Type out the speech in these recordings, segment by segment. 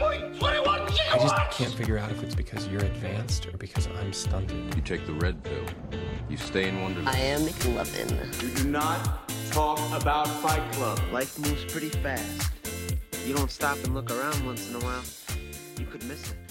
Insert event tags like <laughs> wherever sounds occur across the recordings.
I just can't figure out if it's because you're advanced or because I'm stunted. You take the red pill. You stay in Wonderland. I am McLovin. You do not talk about Fight Club. Life moves pretty fast. You don't stop and look around once in a while, you could miss it.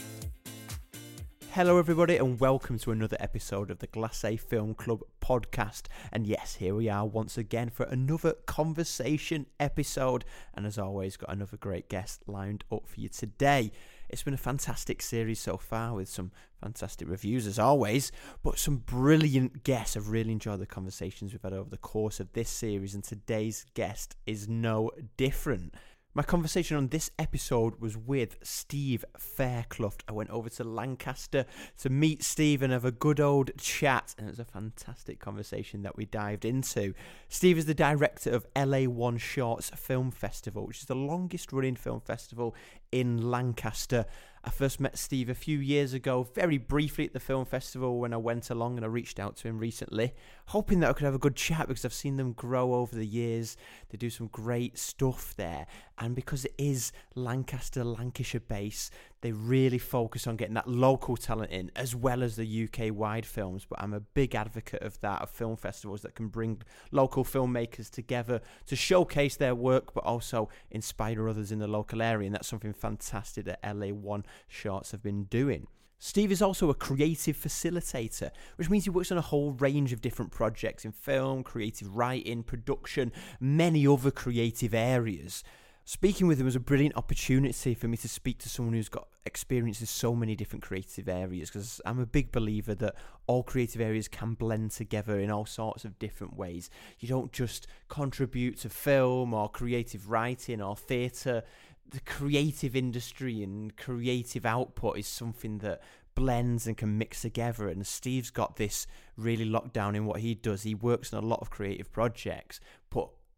Hello, everybody, and welcome to another episode of the Glacé Film Club podcast. And yes, here we are once again for another conversation episode. And as always, got another great guest lined up for you today. It's been a fantastic series so far with some fantastic reviews as always, but some brilliant guests. I've really enjoyed the conversations we've had over the course of this series, and today's guest is no different. My conversation on this episode was with Steve Fairclough. I went over to Lancaster to meet Steve and have a good old chat, and it was a fantastic conversation that we dived into. Steve is the director of LA One Shorts Film Festival, which is the longest running film festival in Lancaster. I first met Steve a few years ago, very briefly at the film festival when I went along and I reached out to him recently, hoping that I could have a good chat because I've seen them grow over the years. They do some great stuff there. And because it is Lancaster, Lancashire base, they really focus on getting that local talent in as well as the UK wide films. But I'm a big advocate of that, of film festivals that can bring local filmmakers together to showcase their work, but also inspire others in the local area. And that's something fantastic that LA1 Shorts have been doing. Steve is also a creative facilitator, which means he works on a whole range of different projects in film, creative writing, production, many other creative areas. Speaking with him was a brilliant opportunity for me to speak to someone who's got experience in so many different creative areas because I'm a big believer that all creative areas can blend together in all sorts of different ways. You don't just contribute to film or creative writing or theatre. The creative industry and creative output is something that blends and can mix together. And Steve's got this really locked down in what he does. He works on a lot of creative projects,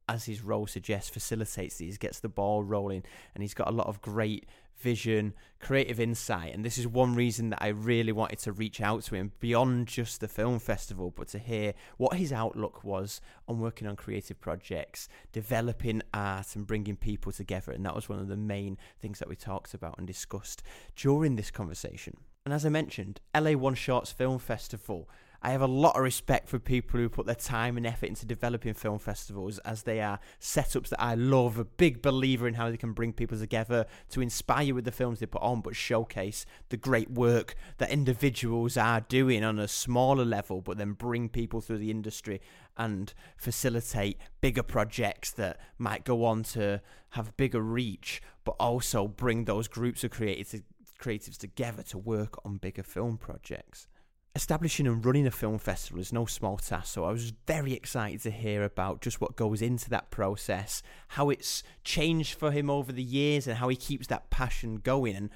as his role suggests, facilitates these, gets the ball rolling, and he's got a lot of great vision, creative insight. And this is one reason that I really wanted to reach out to him beyond just the film festival, but to hear what his outlook was on working on creative projects, developing art, and bringing people together. And that was one of the main things that we talked about and discussed during this conversation. And as I mentioned, LA One Shorts Film Festival I have a lot of respect for people who put their time and effort into developing film festivals as they are setups that I love. A big believer in how they can bring people together to inspire with the films they put on, but showcase the great work that individuals are doing on a smaller level, but then bring people through the industry and facilitate bigger projects that might go on to have bigger reach, but also bring those groups of creatives creatives together to work on bigger film projects establishing and running a film festival is no small task, so I was very excited to hear about just what goes into that process, how it's changed for him over the years, and how he keeps that passion going, and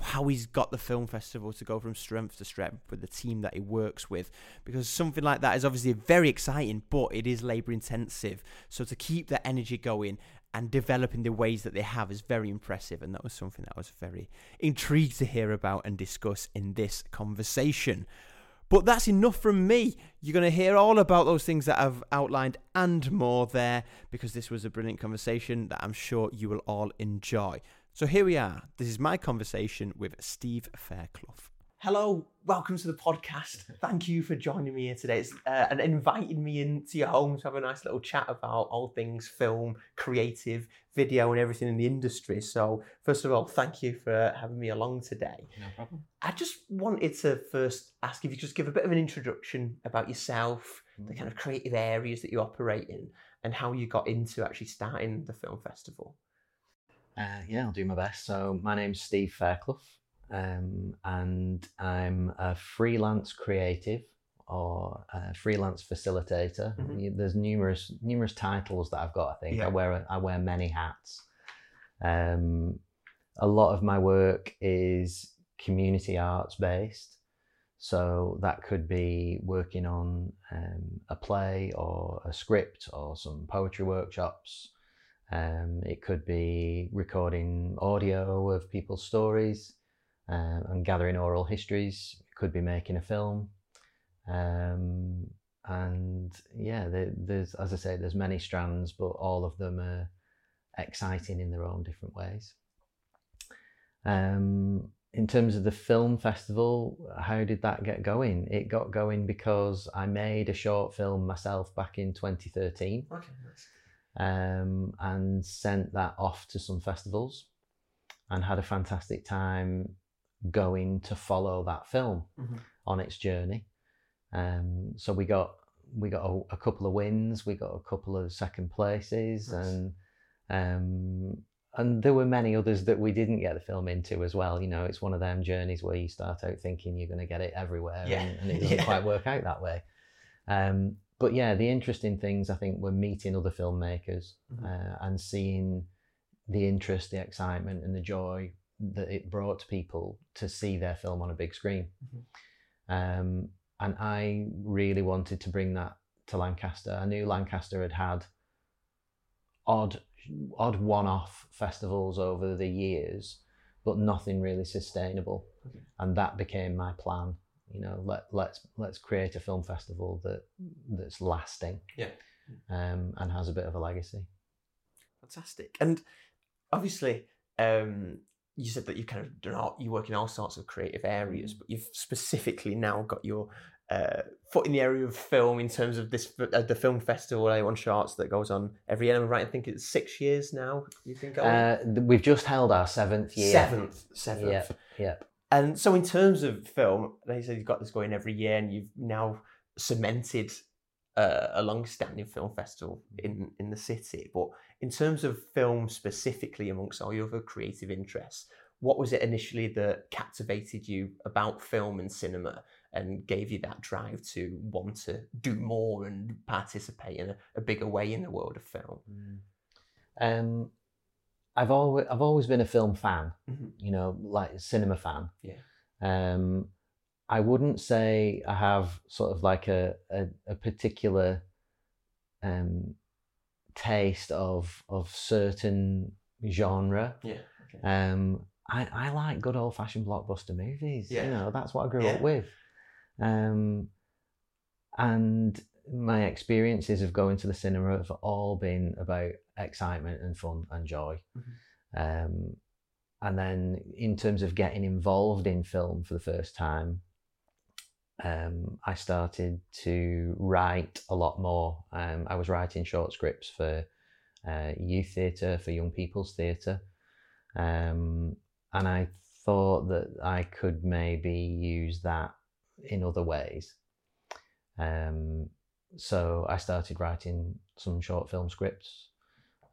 how he's got the film festival to go from strength to strength with the team that he works with because something like that is obviously very exciting but it is labor intensive. So to keep that energy going and developing the ways that they have is very impressive and that was something that I was very intrigued to hear about and discuss in this conversation but that's enough from me. You're going to hear all about those things that I've outlined and more there because this was a brilliant conversation that I'm sure you will all enjoy. So here we are. This is my conversation with Steve Fairclough. Hello, welcome to the podcast. Thank you for joining me here today it's, uh, and inviting me into your home to have a nice little chat about all things film, creative, video, and everything in the industry. So, first of all, thank you for having me along today. No problem. I just wanted to first ask if you could just give a bit of an introduction about yourself, the kind of creative areas that you operate in, and how you got into actually starting the film festival. Uh, yeah, I'll do my best. So, my name's Steve Fairclough um, and I'm a freelance creative or a freelance facilitator. Mhm. There's numerous numerous titles that I've got. I think Yeah. I wear I wear many hats. Um, a lot of my work is community arts based. So that could be working on um, a play or a script or some poetry workshops. Um, it could be recording audio of people's stories um, and gathering oral histories. Could be making a film. Um, and yeah, there, there's, as I say, there's many strands, but all of them are exciting in their own different ways. Um, in terms of the film festival, how did that get going? It got going because I made a short film myself back in 2013 Okay, nice. um, and sent that off to some festivals and had a fantastic time going to follow that film Mhm. on its journey. Um, so we got we got a, a couple of wins, we got a couple of second places, Nice. and um, and there were many others that we didn't get the film into as well. You know, it's one of them journeys where you start out thinking you're going to get it everywhere, Yeah. and, and it <laughs> doesn't Yeah. quite work out that way. Um, but yeah, the interesting things I think were meeting other filmmakers Mhm. uh, and seeing the interest, the excitement, and the joy that it brought people to see their film on a big screen. Um, and I really wanted to bring that to Lancaster. I knew Lancaster had had odd, odd one-off festivals over the years, but nothing really sustainable. Okay. And that became my plan. You know, let let's let's create a film festival that that's lasting. Yeah. Um, and has a bit of a legacy. Fantastic. And obviously, um, you said that you kind of all, you work in all sorts of creative areas, but you've specifically now got your uh, foot in the area of film in terms of this uh, the film festival LA1 Shorts that goes on every year. Am right? I think it's six years now. You think? Uh, we've just held our seventh year. Seventh, seventh. Yep. Yep. And so, in terms of film, like said, you've got this going every year, and you've now cemented uh, a long-standing film festival in in the city. But in terms of film specifically, amongst all your other creative interests, what was it initially that captivated you about film and cinema, and gave you that drive to want to do more and participate in a, a bigger way in the world of film? Um, I've always I've always been a film fan. Mhm. You know, like a cinema fan. Yeah. Um, I wouldn't say I have sort of like a a, a particular um taste of of certain genre. Yeah. Um, I, I like good old fashioned blockbuster movies. Yeah. You know, that's what I grew Yeah. up with. Um, and my experiences of going to the cinema have all been about excitement and fun and joy. Um, and then in terms of getting involved in film for the first time, um, I started to write a lot more. Um, I was writing short scripts for uh, youth theatre, for young people's theatre. Um, and I thought that I could maybe use that in other ways. Um, so I started writing some short film scripts.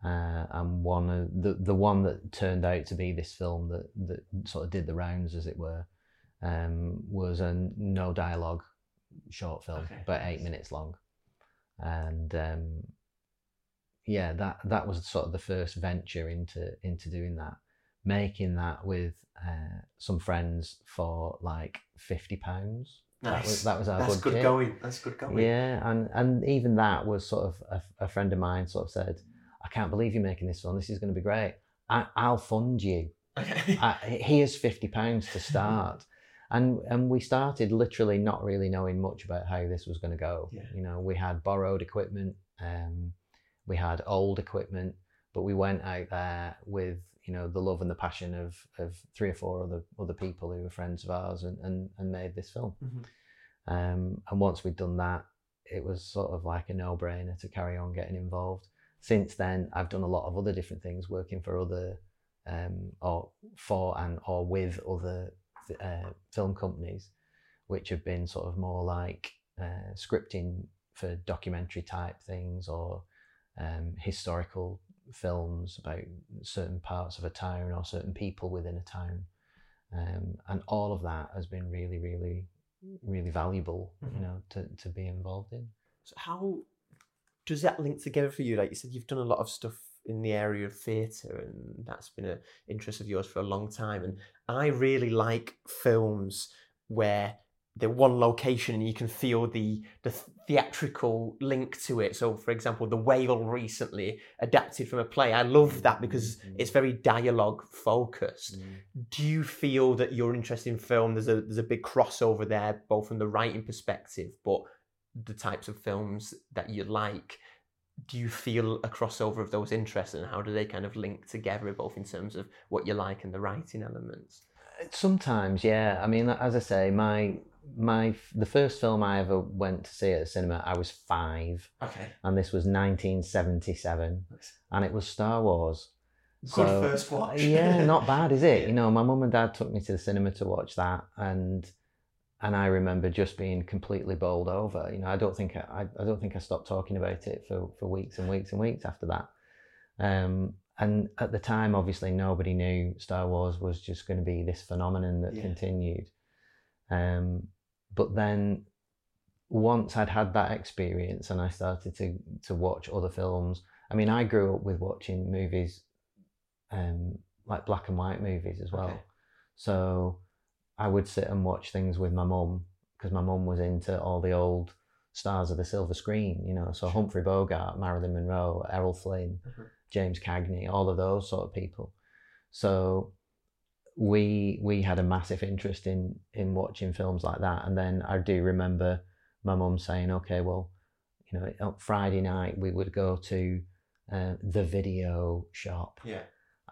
Uh, and one of the the one that turned out to be this film that that sort of did the rounds, as it were, um, was a no dialogue short film, Okay, about eight minutes long, and um, yeah, that that was sort of the first venture into into doing that, making that with uh, some friends for like fifty pounds. That was that was our budget. That's good going. That's good going. Yeah, and and even that was sort of a, a friend of mine sort of said, "I can't believe you're making this film. This is going to be great. I, I'll fund you. Okay. I, here's fifty pounds to <laughs> start." And and we started literally not really knowing much about how this was going to go. Yeah. You know, we had borrowed equipment, um, we had old equipment, but we went out there with you know the love and the passion of of three or four other other people who were friends of ours and and, and made this film. Mhm. Um, and once we'd done that, it was sort of like a no brainer to carry on getting involved. Since then, I've done a lot of other different things, working for other um, or for and or with other uh, film companies, which have been sort of more like uh, scripting for documentary type things or um, historical films about certain parts of a town or certain people within a town. Um, and all of that has been really, really, really valuable, Mhm. you know, to, to be involved in. So how does that link together for you? Like you said, you've done a lot of stuff in the area of theatre, and that's been an interest of yours for a long time. And I really like films where they're one location and you can feel the the theatrical link to it. So, for example, The Whale recently adapted from a play. I love that because mm-hmm. it's very dialogue focused. Mm-hmm. Do you feel that you're interested in film? There's a there's a big crossover there, both from the writing perspective, but the types of films that you like. Do you feel a crossover of those interests and how do they kind of link together both in terms of what you like and the writing elements uh, Sometimes, yeah. I mean, as I say, my my the first film I ever went to see at the cinema, I was five, okay and this was 1977, and it was Star Wars. good first watch yeah, not bad, is it? <laughs> You know, my mum and dad took me to the cinema to watch that, and and I remember just being completely bowled over. You know, I don't think I, I don't think I stopped talking about it for for weeks and weeks and weeks after that. Um, and at the time, obviously, nobody knew Star Wars was just going to be this phenomenon that Yeah. continued. Um, but then once I'd had that experience and I started to to watch other films. I mean, I grew up with watching movies, um, like black and white movies as well. Okay. So I would sit and watch things with my mum because my mum was into all the old stars of the silver screen, you know. So Humphrey Bogart, Marilyn Monroe, Errol Flynn, Mhm. James Cagney, all of those sort of people. So we we had a massive interest in in watching films like that. And then I do remember my mum saying, "Okay, well, you know, on Friday night we would go to uh, the video shop yeah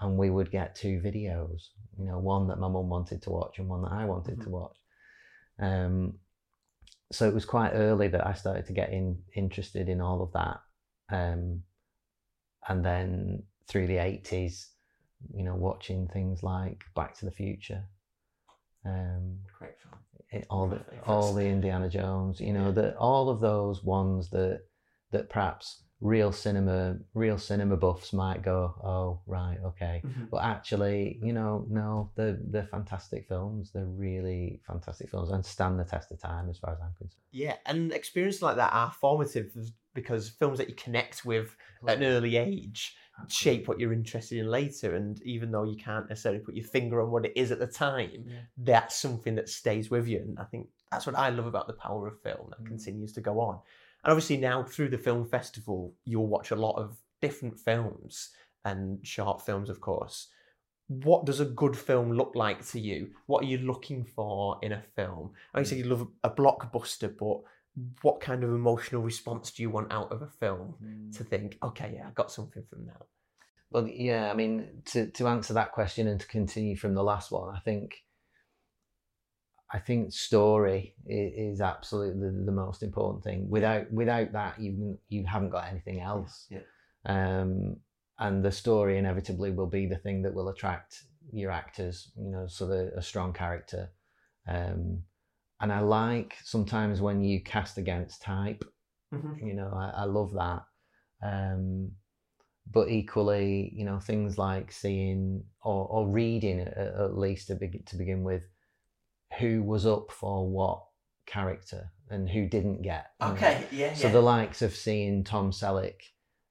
and we would get two videos, you know, one that my mum wanted to watch and one that I wanted to watch. Um, so it was quite early that I started to get in, interested in all of that. Um, and then through the 80s, you know, watching things like Back to the Future, um, great film it, all the all the Indiana Jones, you know, Yeah. that all of those ones that that perhaps real cinema real cinema buffs might go, oh right, okay, Mhm. but actually, you know, no, they're they're fantastic films. They're really fantastic films and stand the test of time as far as I'm concerned. Yeah, and experiences like that are formative because films that you connect with at an early age shape what you're interested in later. And even though you can't necessarily put your finger on what it is at the time, Yeah. that's something that stays with you. And I think that's what I love about the power of film that Mm. continues to go on. And obviously, now through the film festival, you'll watch a lot of different films and short films, of course. What does a good film look like to you? What are you looking for in a film? I know you said you mm. love a blockbuster, but what kind of emotional response do you want out of a film to mm. think, okay, yeah, I got something from that? Well, yeah, I mean, to, to answer that question and to continue from the last one, I think, I think story is, is absolutely the, most important thing. Without without that, you you haven't got anything else. Yeah. Um, and the story inevitably will be the thing that will attract your actors. You know, so the, a strong character. Um, and I like sometimes when you cast against type. Mm-hmm. You know, I, I love that. Um, but equally, you know, things like seeing or, or reading at, at least to, begin to begin with, who was up for what character and who didn't get. Okay, yeah, So yeah. the likes of seeing Tom Selleck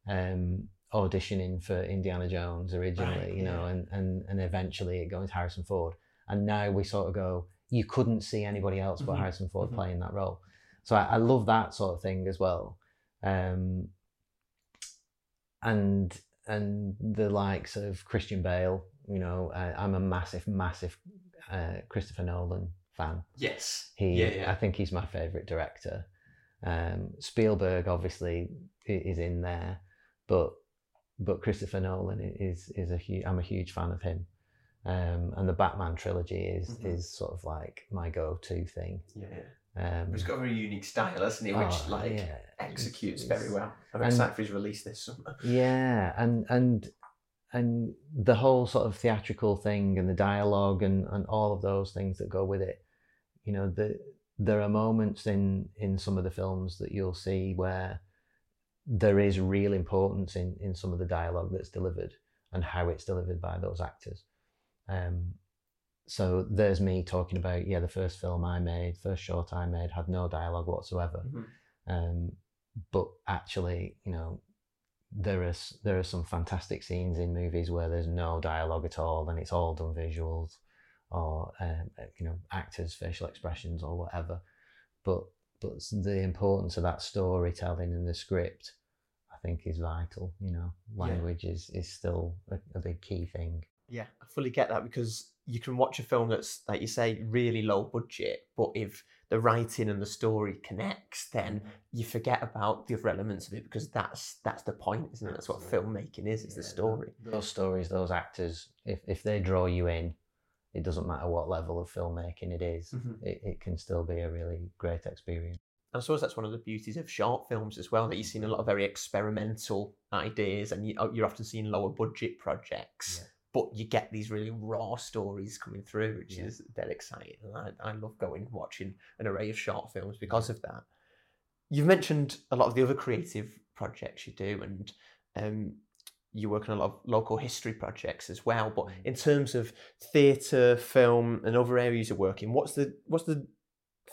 um, auditioning for Indiana Jones originally, Right, you know, yeah. and, and, and eventually it going to Harrison Ford. And now we sort of go, you couldn't see anybody else but Mhm, Harrison Ford mhm. playing that role. So I, I love that sort of thing as well. Um, and and the likes of Christian Bale, you know, I, I'm a massive, massive uh, Christopher Nolan fan. yes. He, yeah, yeah. I think he's my favorite director. Um, Spielberg obviously is in there, but but Christopher Nolan is is a huge. I'm a huge fan of him, um, and the Batman trilogy is Mhm. is sort of like my go-to thing. yeah. Um, He's got a very unique style, hasn't he? Which oh, like yeah, executes it's- very well. I'm excited for his release this summer. Yeah, and and and the whole sort of theatrical thing and the dialogue and, and all of those things that go with it. You know, the there are moments in in some of the films that you'll see where there is real importance in in some of the dialogue that's delivered and how it's delivered by those actors. Um, so there's me talking about yeah, the first film I made, first short I made had no dialogue whatsoever. Mhm. Um, but actually, you know, there is there are some fantastic scenes in movies where there's no dialogue at all, and it's all done visuals, or um, you know, actors' facial expressions or whatever. But but the importance of that storytelling in the script, I think, is vital. You know, Yeah. language is is still a, a big key thing. Yeah, I fully get that because you can watch a film that's, like you say, really low budget, but if the writing and the story connects, then you forget about the other elements of it because that's that's the point, isn't it? That's what filmmaking is. It's the story. Those stories, those actors, if, if they draw you in, it doesn't matter what level of filmmaking it is, Mhm. it, it can still be a really great experience. I suppose that's one of the beauties of short films as well, that you've seen a lot of very experimental ideas and you, oh, you're often seeing lower budget projects, Yeah. But you get these really raw stories coming through, which Yeah. is dead exciting. And I, I love going watching an array of short films because of that. You've mentioned a lot of the other creative projects you do, and um, you work on a lot of local history projects as well. But Mm. in terms of theatre, film, and other areas of working, what's the what's the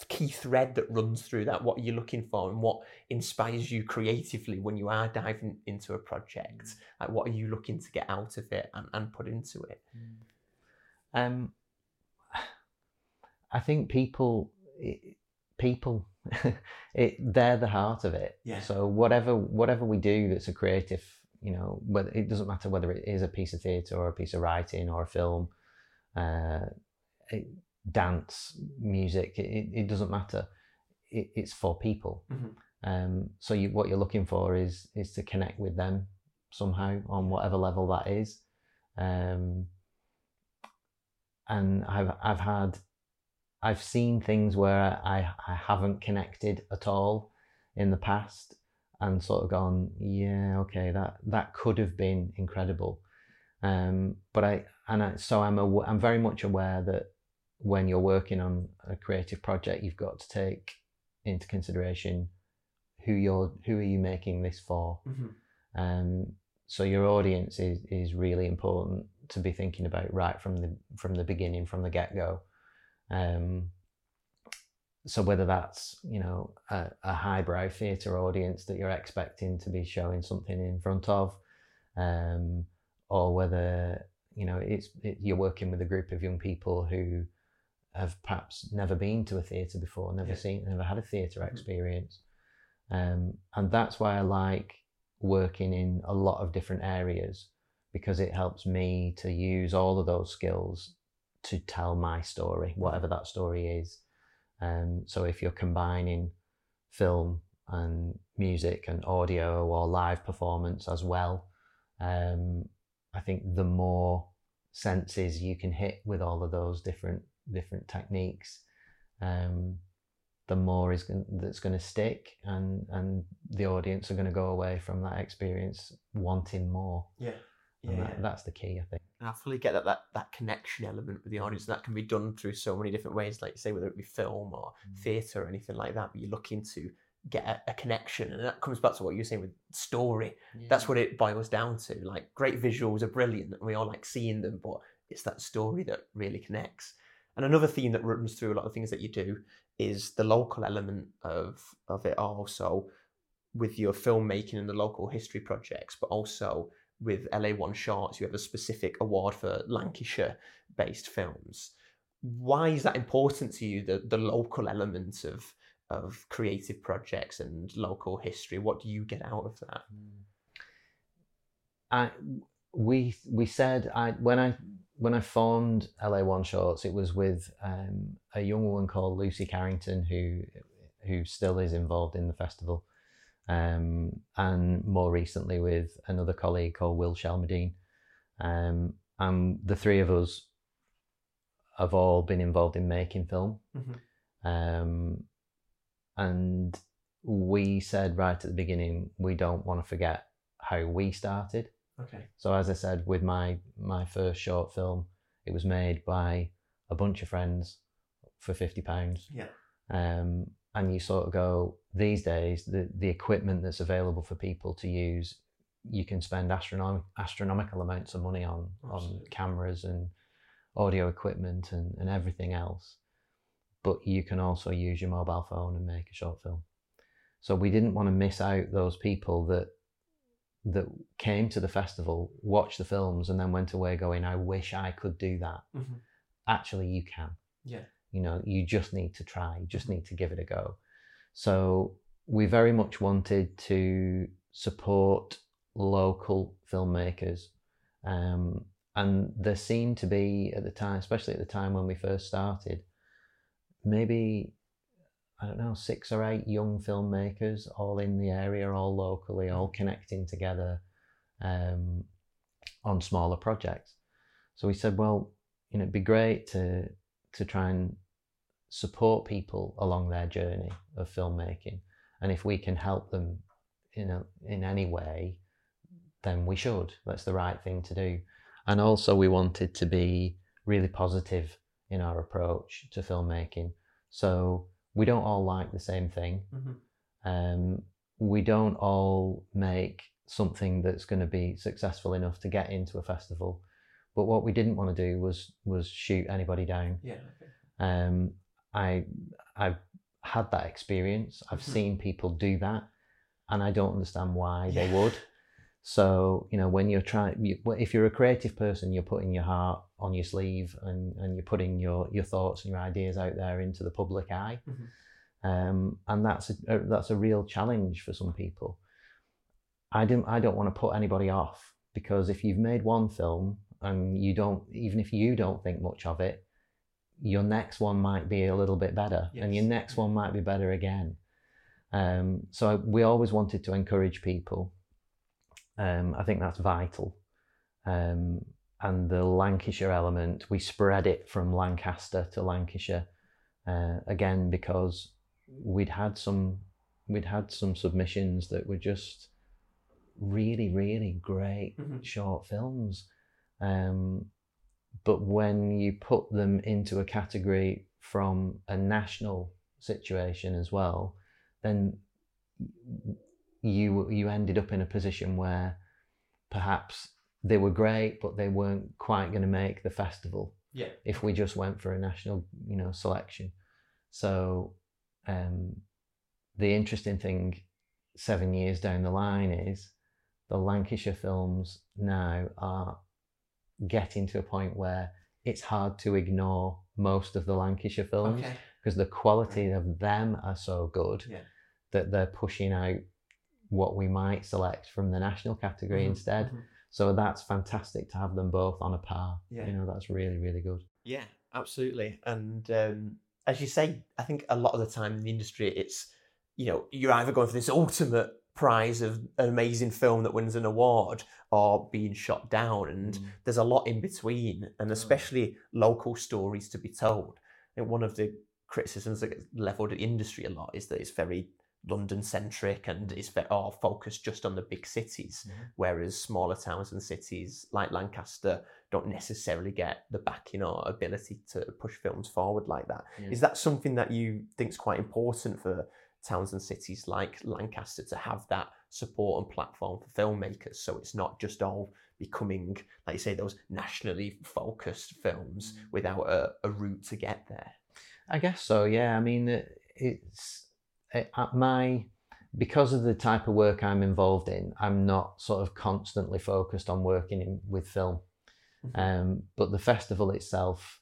key thread that runs through that? What are you looking for, and what inspires you creatively when you are diving into a project? Like, what are you looking to get out of it and, and put into it? Um, I think people, i- people, <laughs> it, they're the heart of it. Yeah. So whatever whatever we do that's a creative, you know, whether it doesn't matter whether it is a piece of theatre or a piece of writing or a film, uh, it, dance, music, it, it, doesn't matter. It, it's for people. Mhm. Um, so you, what you're looking for is is to connect with them somehow on whatever level that is. Um, and I've I've had I've seen things where I I haven't connected at all in the past and sort of gone yeah okay that that could have been incredible um but I and I, so I'm aw- I'm very much aware that when you're working on a creative project you've got to take into consideration who you're who are you making this for um, so your audience is, is really important to be thinking about right from the from the beginning, from the get go. Um, so whether that's you know a, a highbrow theatre audience that you're expecting to be showing something in front of, um, or whether you know it's it, you're working with a group of young people who have perhaps never been to a theatre before, never Yeah. seen, never had a theatre Mhm. experience, um, and that's why I like working in a lot of different areas because it helps me to use all of those skills to tell my story, whatever that story is. Um, so if you're combining film and music and audio or live performance as well, um, I think the more senses you can hit with all of those different different techniques, um, the more is gon- that's going to stick, and and the audience are going to go away from that experience wanting more. Yeah, And that, that's the key, I think. And I fully get that, that that connection element with the audience that can be done through so many different ways, like you say, whether it be film or theatre or anything like that. But you're looking to get a, a connection, and that comes back to what you were saying with story. That's what it boils down to. Like great visuals are brilliant, and we all like seeing them, but it's that story that really connects. And another theme that runs through a lot of things that you do is the local element of of it all. So with your filmmaking and the local history projects, but also with LA One Shorts, you have a specific award for Lancashire based films. Why is that important to you, the, the local element of of creative projects and local history? What do you get out of that? I we we said I when I when I formed LA One Shorts, it was with um, a young woman called Lucy Carrington who who still is involved in the festival, um, and more recently with another colleague called Will Shelmadine. Um, and the three of us have all been involved in making film. Um, and we said right at the beginning, we don't want to forget how we started. Okay. So as I said, with my my first short film, it was made by a bunch of friends for fifty pounds. Yeah. Um, and you sort of go these days the the equipment that's available for people to use, you can spend astronom- astronomical amounts of money on on cameras and audio equipment and, and everything else. But you can also use your mobile phone and make a short film. So we didn't want to miss out those people that that came to the festival, watched the films, and then went away going, "I wish I could do that." Mhm. Actually, you can. Yeah. You know, you just need to try. You just need to give it a go. So we very much wanted to support local filmmakers, um, and there seemed to be at the time, especially at the time when we first started, maybe I don't know, six or eight young filmmakers, all in the area, all locally, all connecting together um, on smaller projects. So we said, well, you know, it'd be great to to try and support people along their journey of filmmaking, and if we can help them in a, in any way, then we should. That's the right thing to do. And also, we wanted to be really positive in our approach to filmmaking. So we don't all like the same thing. Mm-hmm. Um, we don't all make something that's going to be successful enough to get into a festival. But what we didn't want to do was was shoot anybody down. Yeah. Um, I I've had that experience. I've Mhm. seen people do that, and I don't understand why they would. So you know, when you're trying, you, if you're a creative person, you're putting your heart on your sleeve, and, and you're putting your your thoughts and your ideas out there into the public eye, Mhm. um, and that's a, a that's a real challenge for some people. I don't I don't want to put anybody off because if you've made one film and you don't even if you don't think much of it, your next one might be a little bit better, and your next one might be better again. Um, so we always wanted to encourage people. Um, I think that's vital. Um, and the Lancashire element, we spread it from Lancaster to Lancashire uh, again because we'd had some we'd had some submissions that were just really really great Mhm. short films um, but when you put them into a category from a national situation as well then you you ended up in a position where perhaps they were great but they weren't quite going to make the festival Yeah. if we just went for a national you know selection so um, the interesting thing seven years down the line is the lancashire films now are getting to a point where it's hard to ignore most of the lancashire films Okay. because the quality of them are so good Yeah. that they're pushing out what we might select from the national category Mhm, instead mhm. so that's fantastic to have them both on a par Yeah. you know that's really really good Yeah, absolutely. And um, as you say, I think a lot of the time in the industry, it's you know you're either going for this ultimate prize of an amazing film that wins an award or being shot down, and Mm. there's a lot in between, and especially local stories to be told. And one of the criticisms that gets leveled at the industry a lot is that it's very London centric and it's very all focused just on the big cities, Mhm. whereas smaller towns and cities like Lancaster don't necessarily get the backing or ability to push films forward like that. Is Yeah. that something that you think is quite important for towns and cities like Lancaster to have that support and platform for filmmakers so it's not just all becoming, like you say, those nationally focused films Mm. without a, a route to get there? I guess so. Yeah. I mean, it's it, at my because of the type of work I'm involved in. I'm not sort of constantly focused on working in, with film. Mhm. Um, but the festival itself,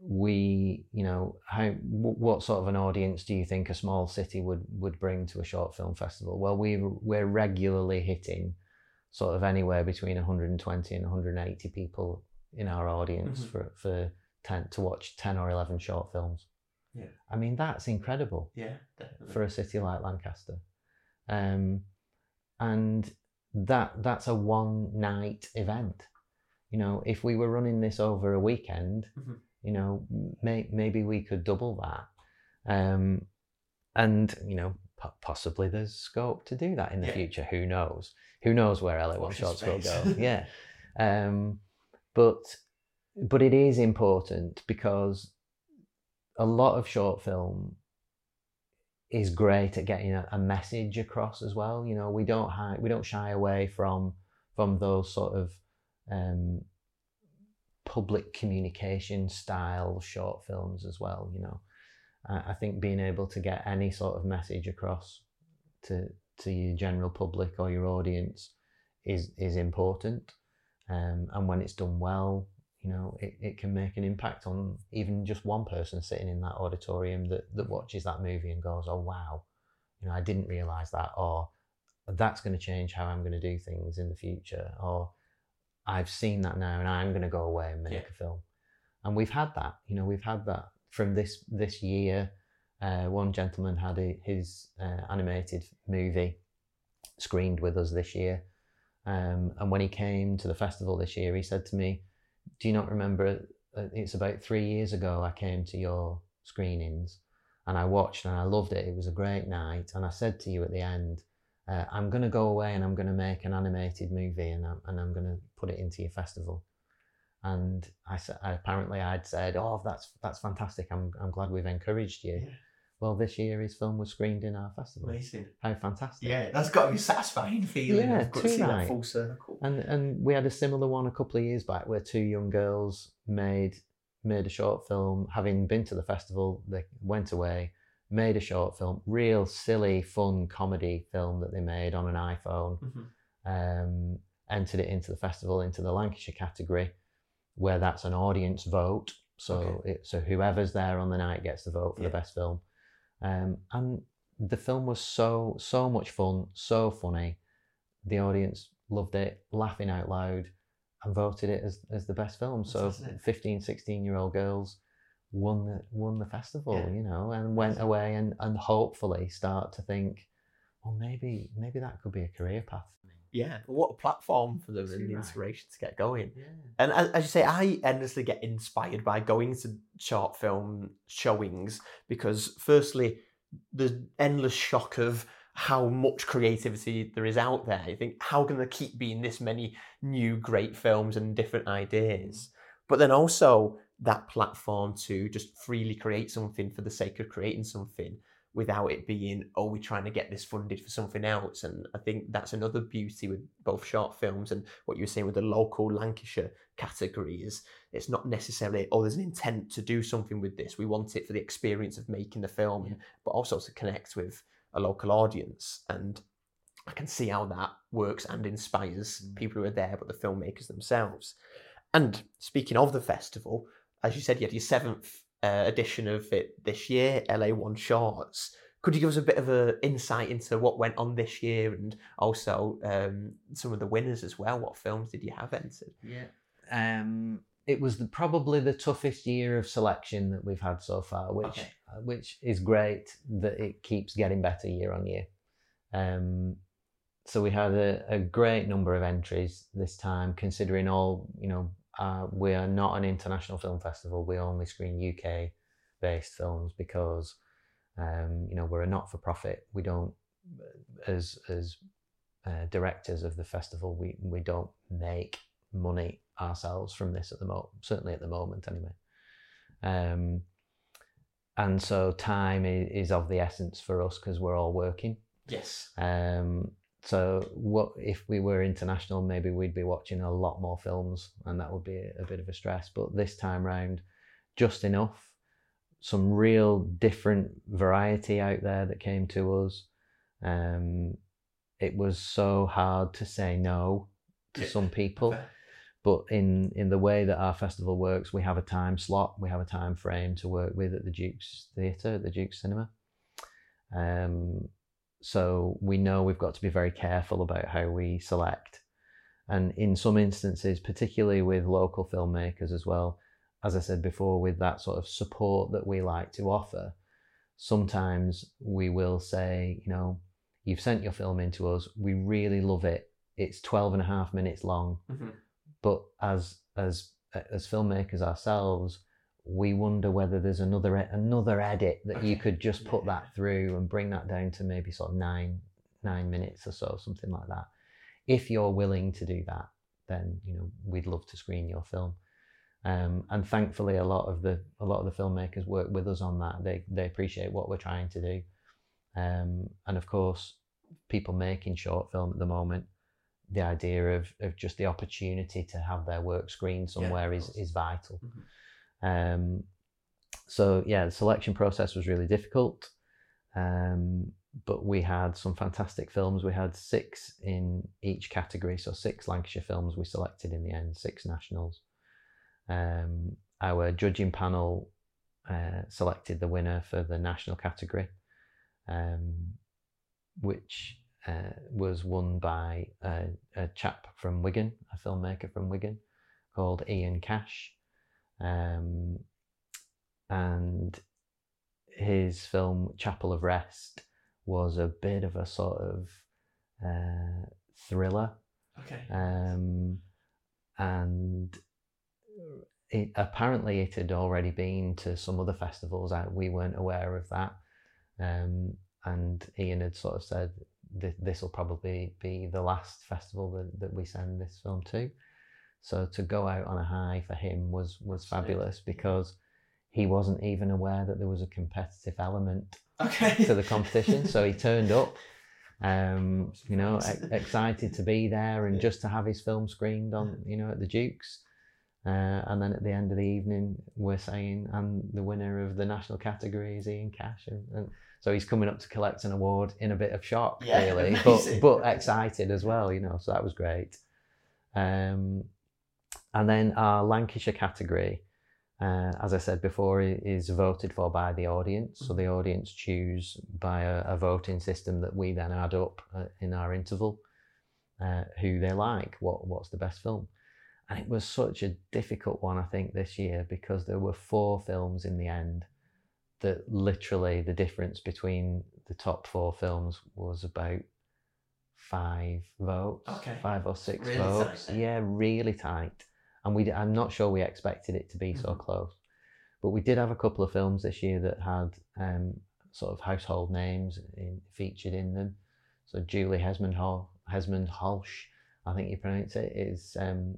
we, you know, how wh- what sort of an audience do you think a small city would would bring to a short film festival? Well, we we're regularly hitting sort of anywhere between 120 and 180 people in our audience Mhm. for for 10 to watch 10 or 11 short films. Yeah. I mean, that's incredible Yeah, definitely. for a city like Lancaster. Um, and that that's a one night event. You know, if we were running this over a weekend, Mhm. you know, may, maybe we could double that. Um, and you know, po- possibly there's scope to do that in the Yeah. future. Who knows? Who knows where LA One Watch Shots will go? yeah. <laughs> Um, but but it is important because a lot of short film is great at getting a, a message across as well. You know, we don't hi- we don't shy away from from those sort of um, public communication style short films as well. You know, I, I think being able to get any sort of message across to to your general public or your audience is is important. Um, and when it's done well, you know, it, it can make an impact on even just one person sitting in that auditorium that, that watches that movie and goes, oh, wow, you know, I didn't realize that, or that's going to change how I'm going to do things in the future, or I've seen that now and I'm going to go away and make Yeah. a film. And we've had that, you know, we've had that from this, this year. uh, one gentleman had a, his uh, animated movie screened with us this year. Um, and when he came to the festival this year, he said to me, Do you not remember? It's about three years ago I came to your screenings and I watched and I loved it. It was a great night. And I said to you at the end, uh, I'm going to go away and I'm going to make an animated movie and I'm, and I'm going to put it into your festival. And I said, apparently I'd said, oh, that's that's fantastic. I'm, I'm glad we've encouraged you. Yeah. Well, this year his film was screened in our festival. Amazing. How fantastic. Yeah, that's got to be a satisfying feeling. Yeah, got to see that full circle. And and we had a similar one a couple of years back where two young girls made made a short film, having been to the festival, they went away, made a short film, real silly, fun comedy film that they made on an iPhone, Mhm. um, entered it into the festival, into the Lancashire category, where that's an audience vote. So it, so whoever's there on the night gets the vote for Yeah. the best film. Um, and the film was so so much fun, so funny. The audience loved it, laughing out loud, and voted it as, as the best film. So Fantastic. 15, 16 year old girls won the won the festival, Yeah. you know, and went away and, and hopefully start to think, well maybe maybe that could be a career path. Yeah, what a platform for them and the right. inspiration to get going. Yeah. And as, as you say, I endlessly get inspired by going to short film showings because, firstly, the endless shock of how much creativity there is out there. You think, how can there keep being this many new great films and different ideas? Mm. But then also that platform to just freely create something for the sake of creating something without it being, oh, we're trying to get this funded for something else. And I think that's another beauty with both short films and what you were saying with the local Lancashire category is it's not necessarily, oh, there's an intent to do something with this. We want it for the experience of making the film, Yeah. but also to connect with a local audience. And I can see how that works and inspires Mm. people who are there, but the filmmakers themselves. And speaking of the festival, as you said, you had your seventh uh, edition of it this year, LA One Shorts. Could you give us a bit of an insight into what went on this year and also um, some of the winners as well? What films did you have entered? Yeah. Um, it was the, probably the toughest year of selection that we've had so far, which Okay. uh, which is great that it keeps getting better year on year. Um, so we had a, a great number of entries this time, considering all you know. Uh, we are not an international film festival. We only screen UK based films because um, you know we're a not for profit. We don't as as uh, directors of the festival we we don't make money ourselves from this at the moment certainly at the moment anyway um and so time is, is of the essence for us because we're all working Yes. um so what if we were international maybe we'd be watching a lot more films and that would be a, bit of a stress. But this time round just enough. Some real different variety out there that came to us. Um it was so hard to say no to Yeah. some people. But in in the way that our festival works we have a time slot we have a time frame to work with at the duke's theatre at the duke's cinema. Um, so we know we've got to be very careful about how we select. And in some instances particularly with local filmmakers as well as i said before with that sort of support that we like to offer sometimes we will say you know you've sent your film in to us. We really love it. It's 12 and a half minutes long. Mhm. but as as as filmmakers ourselves we wonder whether there's another another edit that you could just put Yeah. that through and bring that down to maybe sort of nine nine minutes or so something like that if you're willing to do that then you know we'd love to screen your film um, and thankfully a lot of the a lot of the filmmakers work with us on that they they appreciate what we're trying to do um, and of course people making short film at the moment the idea of, of just the opportunity to have their work screened somewhere of is, is vital. Mhm. Um, so yeah, the selection process was really difficult, um, but we had some fantastic films. We had six in each category, so six Lancashire films we selected in the end, six nationals. Um, our judging panel uh, selected the winner for the national category, um, which uh, was won by a, a chap from Wigan, a filmmaker from Wigan called Ian Cash. Um, and his film Chapel of Rest was a bit of a sort of uh, thriller, Okay. um, and it apparently it had already been to some other festivals. I, we weren't aware of that, um, and Ian had sort of said this will probably be the last festival that, that we send this film to. So to go out on a high for him was was fabulous because he wasn't even aware that there was a competitive element okay. to the competition. so he <laughs> turned up, um, you know, e- excited to be there and just to have his film screened on, you know, at the Dukes. Uh, and then at the end of the evening, we're saying, and the winner of the national category is Ian Cash. And, and so he's coming up to collect an award in a bit of shock, Yeah, really, <laughs> but, but excited as well, you know, so that was great. Um, and then our Lancashire category, uh, as I said before, is voted for by the audience. So the audience choose by a, a voting system that we then add up uh, in our interval uh, who they like, what what's the best film. And it was such a difficult one, I think, this year because there were four films in the end that literally the difference between the top four films was about five votes, Okay. five or six Really votes. then. yeah, really tight. And we, I'm not sure we expected it to be so Mhm. close. But we did have a couple of films this year that had um, sort of household names in, featured in them. So Julie Hesmond Halsh, I think you pronounce it, is um,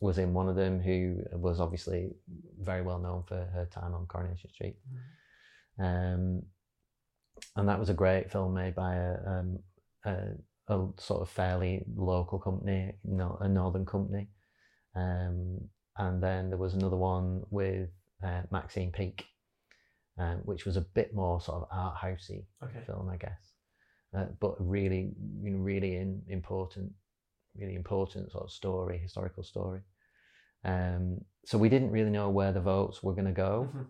was in one of them. Who was obviously very well known for her time on Coronation Street. Um, and that was a great film made by a, um, a, a sort of fairly local company, a northern company. Um, and then there was another one with uh, Maxine Peake, um, which was a bit more sort of art housey Okay. film, I guess, uh, but really, you know, really in, important, really important sort of story, historical story. Um, so we didn't really know where the votes were going to go, Mhm.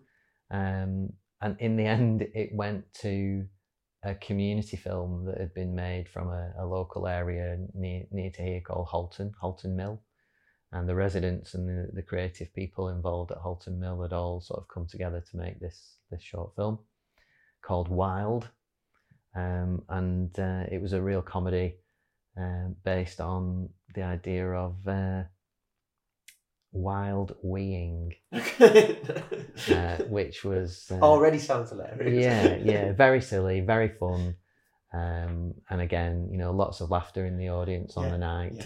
um, and in the <laughs> end, it went to a community film that had been made from a, a local area near near to here called Halton, Halton Mill and the residents and the, the creative people involved at Halton Mill had all sort of come together to make this this short film called Wild, um, and uh, it was a real comedy um, based on the idea of uh, wild weeing, uh, which was <laughs> uh, Already sounds hilarious. yeah, yeah, <laughs> very silly, very fun, um, and again, you know, lots of laughter in the audience on Yeah, the night yeah.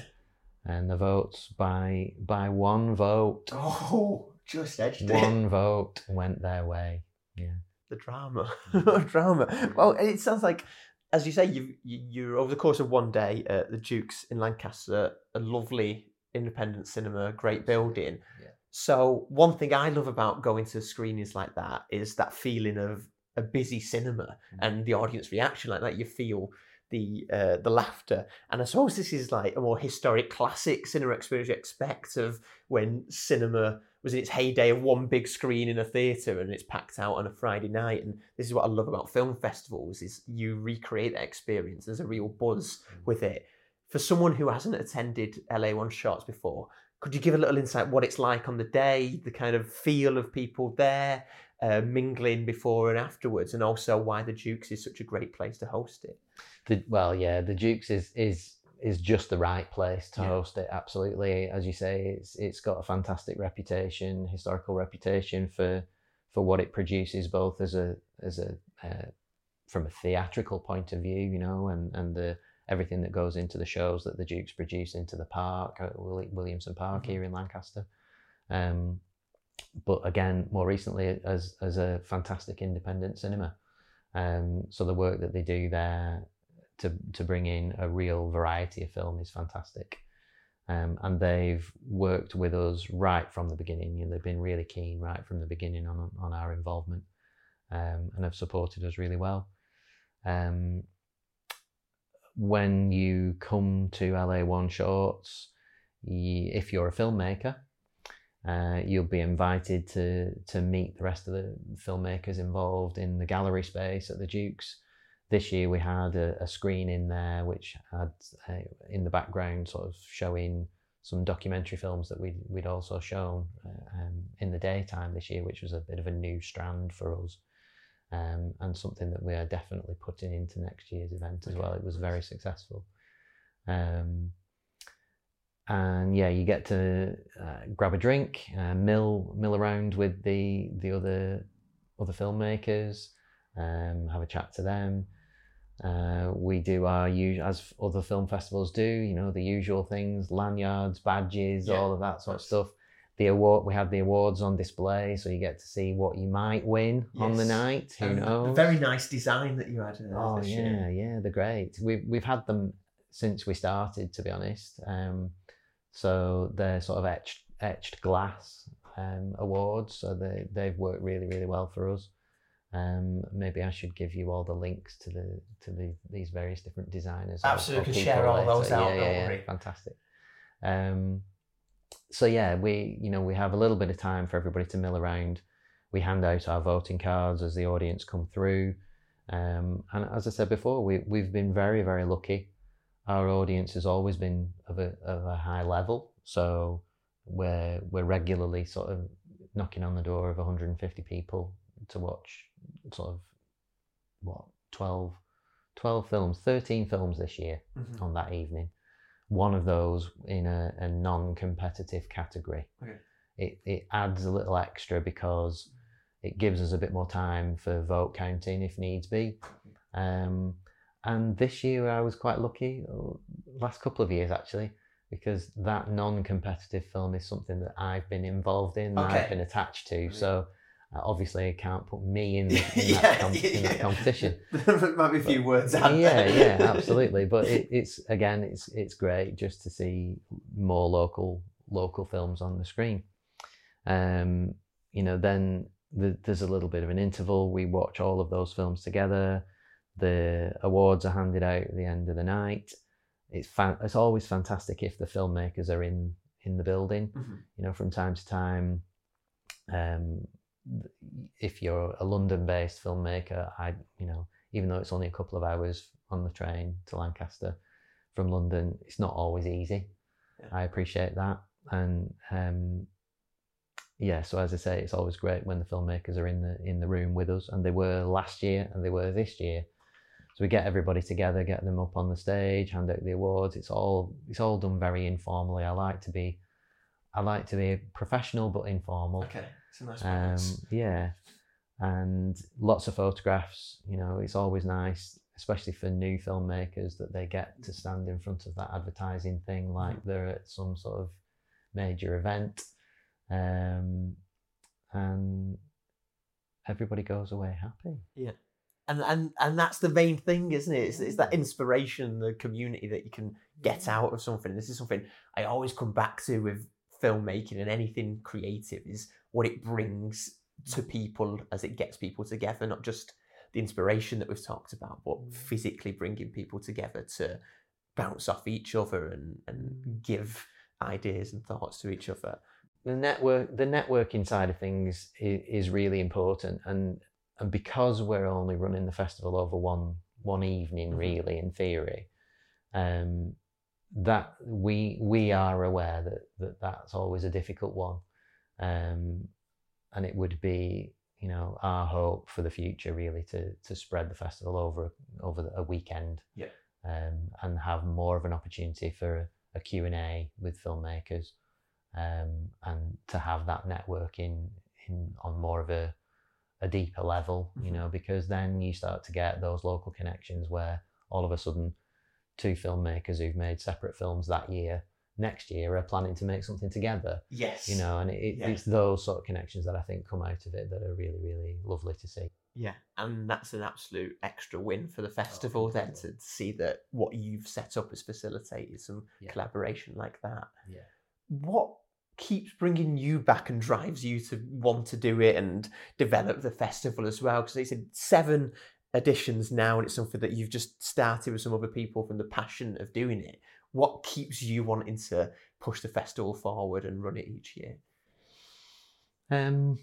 And the votes by by one vote <laughs> Oh, just edged it. one vote went their way yeah the drama, <laughs> drama. Well, it sounds like, as you say, you you you're over the course of one day at the Duke's in Lancaster, a lovely independent cinema, great building. Yeah. So one thing I love about going to screenings like that is that feeling of a busy cinema Mm. and the audience reaction like that. You feel the uh, the laughter, and I suppose this is like a more historic, classic cinema experience you expect of when cinema was in its heyday of one big screen in a theatre and it's packed out on a Friday night. And this is what I love about film festivals is you recreate that experience. There's a real buzz with it. For someone who hasn't attended LA One Shorts before, could you give a little insight what it's like on the day, the kind of feel of people there, uh, mingling before and afterwards, and also why the Dukes is such a great place to host it? the, well yeah the dukes is is is just the right place to Yeah. host it absolutely as you say it's it's got a fantastic reputation historical reputation for for what it produces both as a as a uh, from a theatrical point of view you know and and the everything that goes into the shows that the dukes produce into the park at williamson park Mhm. here in lancaster um but again more recently as as a fantastic independent cinema um so the work that they do there to to bring in a real variety of film is fantastic. Um, and they've worked with us right from the beginning. You know, they've been really keen right from the beginning on on our involvement, um, and have supported us really well. Um, when you come to LA One Shorts, if you're a filmmaker, uh, you'll be invited to to meet the rest of the filmmakers involved in the gallery space at the Dukes. This year we had a, a screen in there which had uh, in the background sort of showing some documentary films that we'd, we'd also shown uh, um, in the daytime this year which was a bit of a new strand for us um, and something that we are definitely putting into next year's event as well. It was very successful. Um, and yeah, you get to uh, grab a drink, uh, mill mill around with the the other other filmmakers, um, have a chat to them. Uh, we do our usual, as other film festivals do, you know, the usual things, lanyards, badges, Yeah, all of that sort of stuff. The award, we have the awards on display, so you get to see what you might win on the Yes. night. Who And knows? Very nice design that you had Oh yeah, year. yeah, they're great. We've we've had them since we started, to be honest. Um, so they're sort of etched etched glass um, awards. So they they've worked really really well for us. Um, maybe I should give you all the links to the to the these various different designers. Absolutely, share all those out, Yeah, yeah, yeah, fantastic. Um, so yeah, we you know we have a little bit of time for everybody to mill around. We hand out our voting cards as the audience come through, um, and as I said before, we we've been very very lucky. Our audience has always been of a of a high level, so we're we're regularly sort of knocking on the door of 150 people to watch sort of what 12 12 films 13 films this year Mhm. on that evening one of those in a, a non-competitive category Okay. it, it adds a little extra because it gives us a bit more time for vote counting if needs be um, and this year i was quite lucky uh, last couple of years actually because that non-competitive film is something that i've been involved in that Okay. i've been attached to so uh, obviously i can't put me in, the, <laughs> in, yeah, that, com- in yeah. that competition <laughs> there might be a few words out yeah, there. yeah, <laughs> absolutely. But it, it's again, it's it's great just to see more local local films on the screen. Um, you know, then the, there's a little bit of an interval. We watch all of those films together. The awards are handed out at the end of the night. It's fan- it's always fantastic if the filmmakers are in in the building. Mhm. You know, from time to time. Um, if you're a London-based filmmaker, I you know even though it's only a couple of hours on the train to Lancaster from London, it's not always easy. Yeah. I appreciate that, and um, yeah. So as I say, it's always great when the filmmakers are in the in the room with us, and they were last year, and they were this year. So we get everybody together, get them up on the stage, hand out the awards. It's all it's all done very informally. I like to be, I like to be professional but informal. Okay, it's a nice Um, yeah, and lots of photographs. You know, it's always nice, especially for new filmmakers, that they get to stand in front of that advertising thing like they're at some sort of major event, um, and everybody goes away happy. Yeah and and and that's the main thing, isn't it? It's, it's that inspiration, the community that you can get out of something. This is something I always come back to with filmmaking and anything creative is what it brings to people as it gets people together, not just the inspiration that we've talked about, but physically bringing people together to bounce off each other and and give ideas and thoughts to each other. the network the networking side of things is, is really important and and because we're only running the festival over one one evening Mhm. really in theory um that we we are aware that, that that's always a difficult one um and it would be you know our hope for the future really to to spread the festival over over the- a weekend Yeah. um and have more of an opportunity for a Q&A with filmmakers um, and to have that networking in on more of a a deeper level, you Mhm. know, because then you start to get those local connections where all of a sudden two filmmakers who've made separate films that year next year are planning to make something together, Yes. you know, and it, Yeah. it's those sort of connections that I think come out of it that are really, really lovely to see. Yeah, and that's an absolute extra win for the oh, festival then to see that what you've set up has facilitated some Yeah. collaboration like that. Yeah. What keeps bringing you back and drives you to want to do it and develop the festival as well? Because it's in seven editions now, and it's something that you've just started with some other people from the passion of doing it. What keeps you wanting to push the festival forward and run it each year? Um,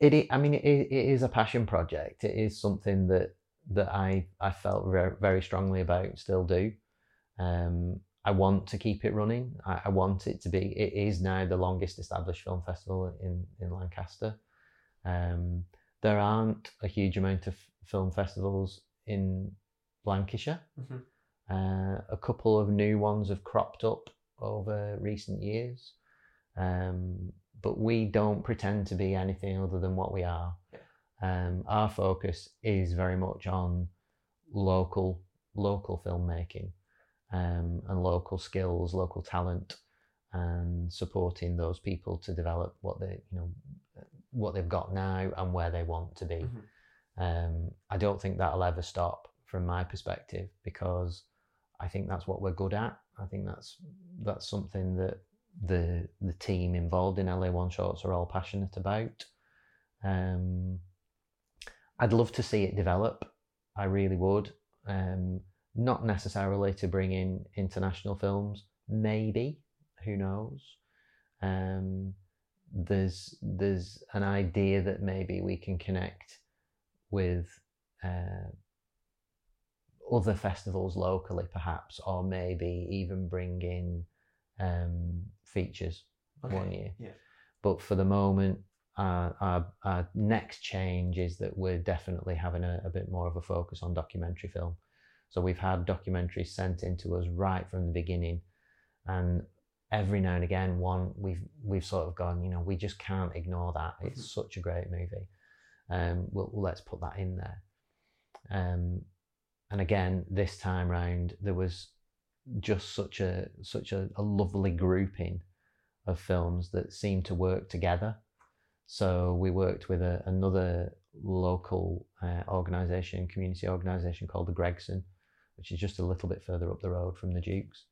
it, i- I mean, it, it is a passion project. It is something that that I I felt very, very strongly about, still do. Um, I want to keep it running. I, I want it to be. It is now the longest established film festival in in Lancaster. Um, there aren't a huge amount of film festivals in Lancashire. Mhm. Uh, a couple of new ones have cropped up over recent years, um, but we don't pretend to be anything other than what we are. Um, our focus is very much on local local filmmaking um, and local skills, local talent, and supporting those people to develop what they you know what they've got now and where they want to be. Mhm. Um, I don't think that'll ever stop from my perspective because I think that's what we're good at. I think that's that's something that the the team involved in LA One Shorts are all passionate about. Um, I'd love to see it develop. I really would. Um, not necessarily to bring in international films, maybe. Who knows? Um, there's there's an idea that maybe we can connect with uh, other festivals locally, perhaps, or maybe even bring in um, features one year. yeah. But for the moment, our, our, our next change is that we're definitely having a, a bit more of a focus on documentary film. So we've had documentaries sent in to us right from the beginning, and every now and again, one we've we've sort of gone, you know, we just can't ignore that. It's such a great movie. Um, well, let's put that in there. Um, and again, this time round, there was just such a such a, a lovely grouping of films that seemed to work together. So we worked with a, another local uh, organisation, community organisation called the Gregson, which is just a little bit further up the road from the Dukes.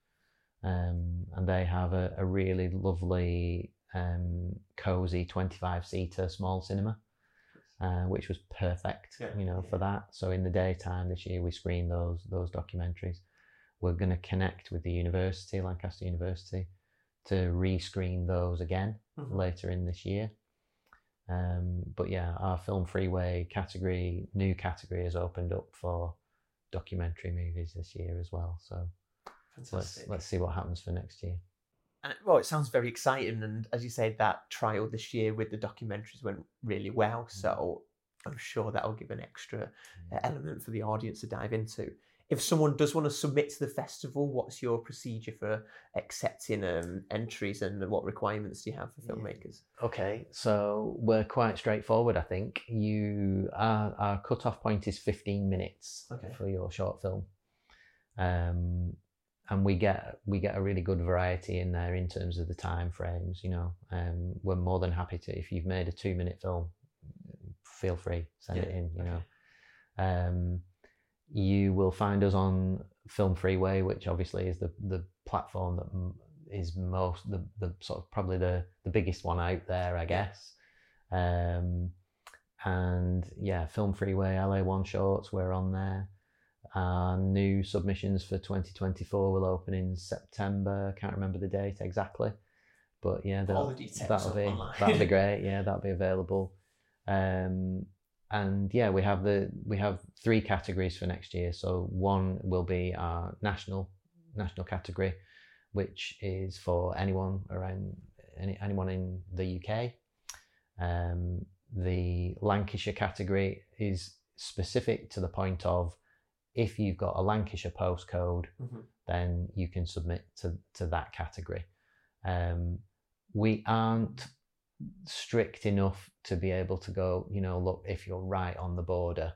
Um, and they have a, a really lovely, um, cosy 25 seater small cinema, uh, which was perfect, Yeah, you know, for that. So in the daytime this year, we screened those those documentaries. We're going to connect with the university, Lancaster University, to rescreen those again Mhm. later in this year. Um, but yeah, our film freeway category, new category, has opened up for documentary movies this year as well. So let's let's see what happens for next year. And, well, it sounds very exciting, and as you said, that trial this year with the documentaries went really well. So I'm sure that'll give an extra uh, element for the audience to dive into. If someone does want to submit to the festival, what's your procedure for accepting um, entries, and what requirements do you have for filmmakers? Okay, so we're quite straightforward. I think you our our cut-off point is fifteen minutes Okay. for your short film, um, and we get we get a really good variety in there in terms of the time frames. You know, um, we're more than happy to if you've made a two-minute film, feel free send it in. You okay. know, um, you will find us on Film Freeway, which obviously is the the platform that m- is most the, the sort of probably the the biggest one out there, I guess. Um, and yeah, Film Freeway, LA One Shorts, we're on there. Our new submissions for 2024 will open in September. Can't remember the date exactly, but yeah, that'll, the that'll be online. that'll be <laughs> great. Yeah, that'll be available. Um, and yeah, we have the we have three categories for next year. So one will be our national national category, which is for anyone around any, anyone in the UK. Um, the Lancashire category is specific to the point of if you've got a Lancashire postcode, Mhm. then you can submit to, to that category. Um, we aren't strict enough to be able to go, you know, look, if you're right on the border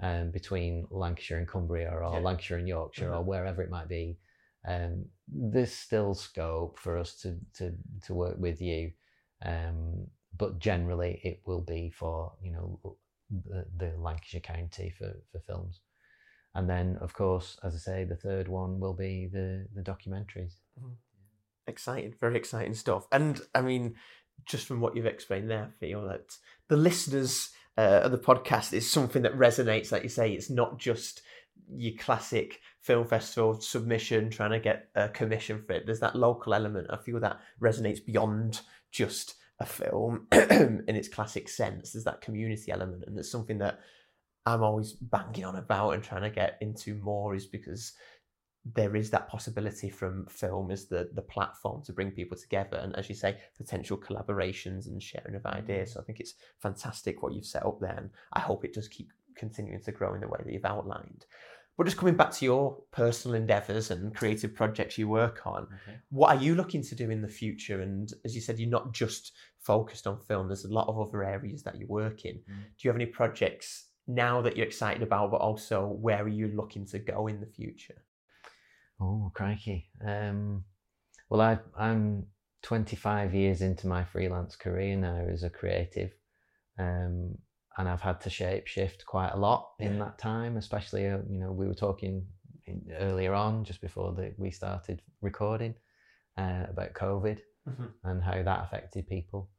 um, between Lancashire and Cumbria or Yeah. Lancashire and Yorkshire or Mhm. wherever it might be, um, there's still scope for us to, to, to work with you. Um, but generally, it will be for, you know, the, the Lancashire County for, for films. And then, of course, as I say, the third one will be the, the documentaries. Exciting, very exciting stuff. And I mean, just from what you've explained there, I feel that the listeners uh, of the podcast is something that resonates. Like you say, it's not just your classic film festival submission trying to get a commission for it. There's that local element. I feel that resonates beyond just a film <clears throat> in its classic sense. There's that community element, and it's something that I'm always banging on about and trying to get into more. Is because there is that possibility from film as the the platform to bring people together and as you say potential collaborations and sharing of ideas. So i think it's fantastic what you've set up there and i hope it does keep continuing to grow in the way that you've outlined. But just coming back to your personal endeavors and creative projects you work on what are you looking to do in the future? And as you said you're not just focused on film there's a lot of other areas that you work in. Mm. do you have any projects now that you're excited about but also where are you looking to go in the future Oh, crikey. Um, well, I, I'm 25 years into my freelance career now as a creative. Um, and I've had to shape shift quite a lot in Yeah. that time, especially, uh, you know, we were talking in, earlier on, just before the, we started recording, uh, about COVID Mhm. and how that affected people.